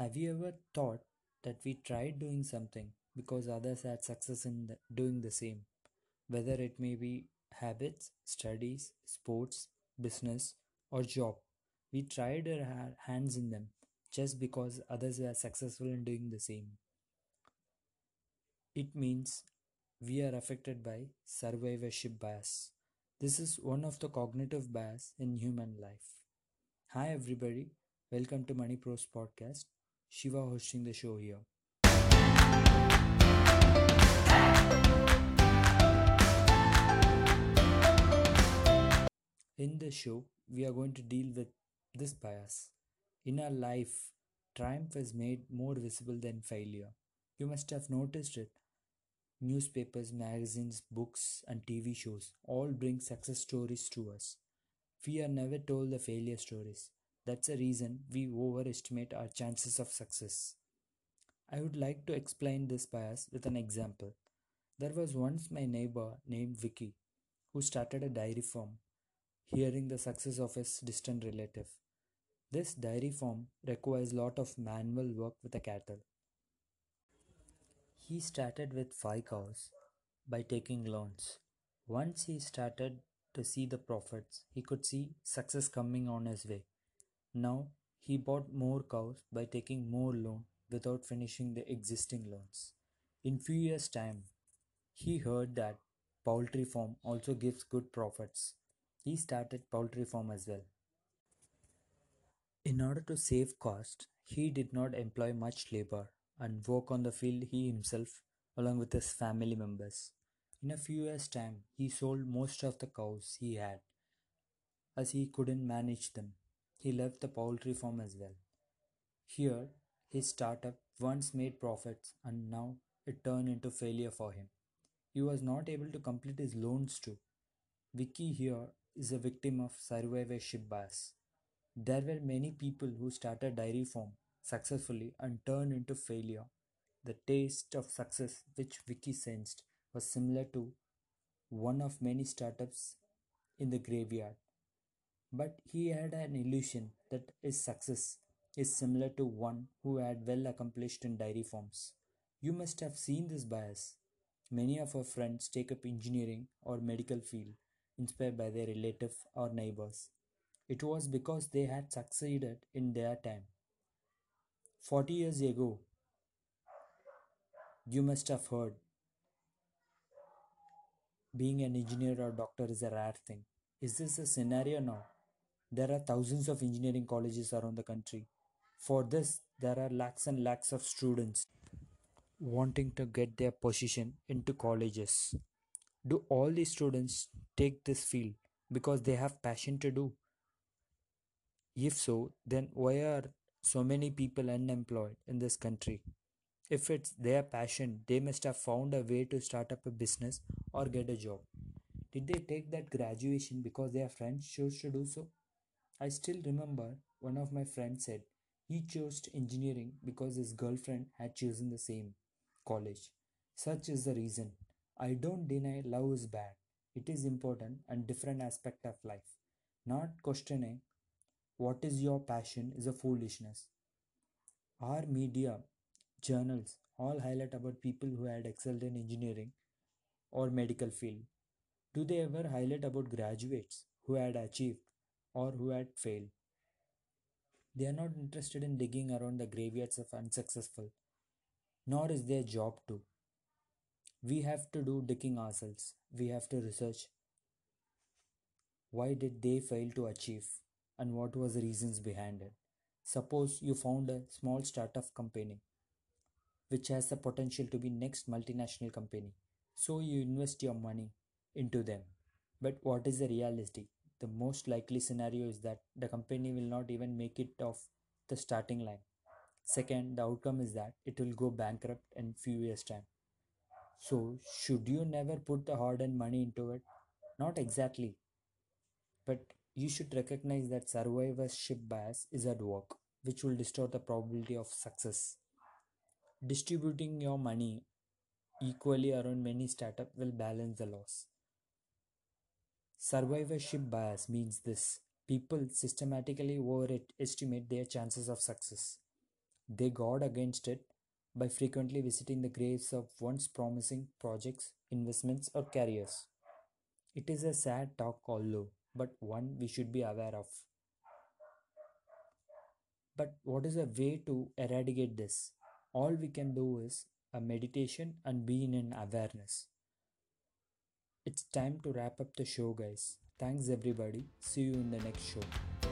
Have you ever thought that we tried doing something because others had success in the, doing the same? Whether it may be habits, studies, sports, business, or job, we tried our hands in them just because others were successful in doing the same. It means we are affected by survivorship bias. This is one of the cognitive bias in human life. Hi everybody, welcome to Money Pros podcast. Shiva hosting the show here. In this show, we are going to deal with this bias. In our life, triumph is made more visible than failure. You must have noticed it. Newspapers, magazines, books, and TV shows all bring success stories to us. We are never told the failure stories. That's a reason we overestimate our chances of success. I would like to explain this bias with an example. There was once my neighbor named Vicky who started a dairy farm, hearing the success of his distant relative. This dairy farm requires a lot of manual work with the cattle. He started with 5 cows by taking loans. Once he started to see the profits, he could see success coming on his way. Now he bought more cows by taking more loan without finishing the existing loans. In few years time, he heard that poultry farm also gives good profits. He started poultry farm as well. In order to save cost, he did not employ much labor and work on the field he himself along with his family members. In a few years time, he sold most of the cows he had as he couldn't manage them. He left the poultry farm as well. Here, his startup once made profits and now it turned into failure for him. He was not able to complete his loans too. Vicky here is a victim of survivorship bias. There were many people who started dairy farm successfully and turned into failure. The taste of success which Vicky sensed was similar to one of many startups in the graveyard. But he had an illusion that his success is similar to one who had well accomplished in dairy farms. You must have seen this bias. Many of our friends take up engineering or medical field inspired by their relative or neighbors. It was because they had succeeded in their time. 40 years ago, you must have heard being an engineer or doctor is a rare thing. Is this a scenario now? There are thousands of engineering colleges around the country. For this, there are lakhs and lakhs of students wanting to get their position into colleges. Do all these students take this field because they have passion to do? If so, then why are so many people unemployed in this country? If it's their passion, they must have found a way to start up a business or get a job. Did they take that graduation because their friends chose to do so? I still remember one of my friends said he chose engineering because his girlfriend had chosen the same college. Such is the reason. I don't deny love is bad. It is important and different aspect of life. Not questioning what is your passion is a foolishness. Our media, journals all highlight about people who had excelled in engineering or medical field. Do they ever highlight about graduates who had achieved or who had failed? They are not interested in digging around the graveyards of unsuccessful, nor is their job to. We have to do digging ourselves. We have to research why did they fail to achieve and what was the reasons behind it. Suppose you found a small startup company which has the potential to be next multinational company. So you invest your money into them. But what is the reality? The most likely scenario is that the company will not even make it off the starting line. Second, the outcome is that it will go bankrupt in few years time. So should you never put the hard-earned money into it? Not exactly. But you should recognize that survivorship bias is at work, which will distort the probability of success. Distributing your money equally around many startups will balance the loss. Survivorship bias means this people systematically overestimate their chances of success. they guard against it by frequently visiting the graves of once promising projects, investments, or careers. It is a sad talk, although, but one we should be aware of. But what is a way to eradicate this? All we can do is a meditation and be in an awareness. It's time to wrap up the show, guys. Thanks, everybody. See you in the next show.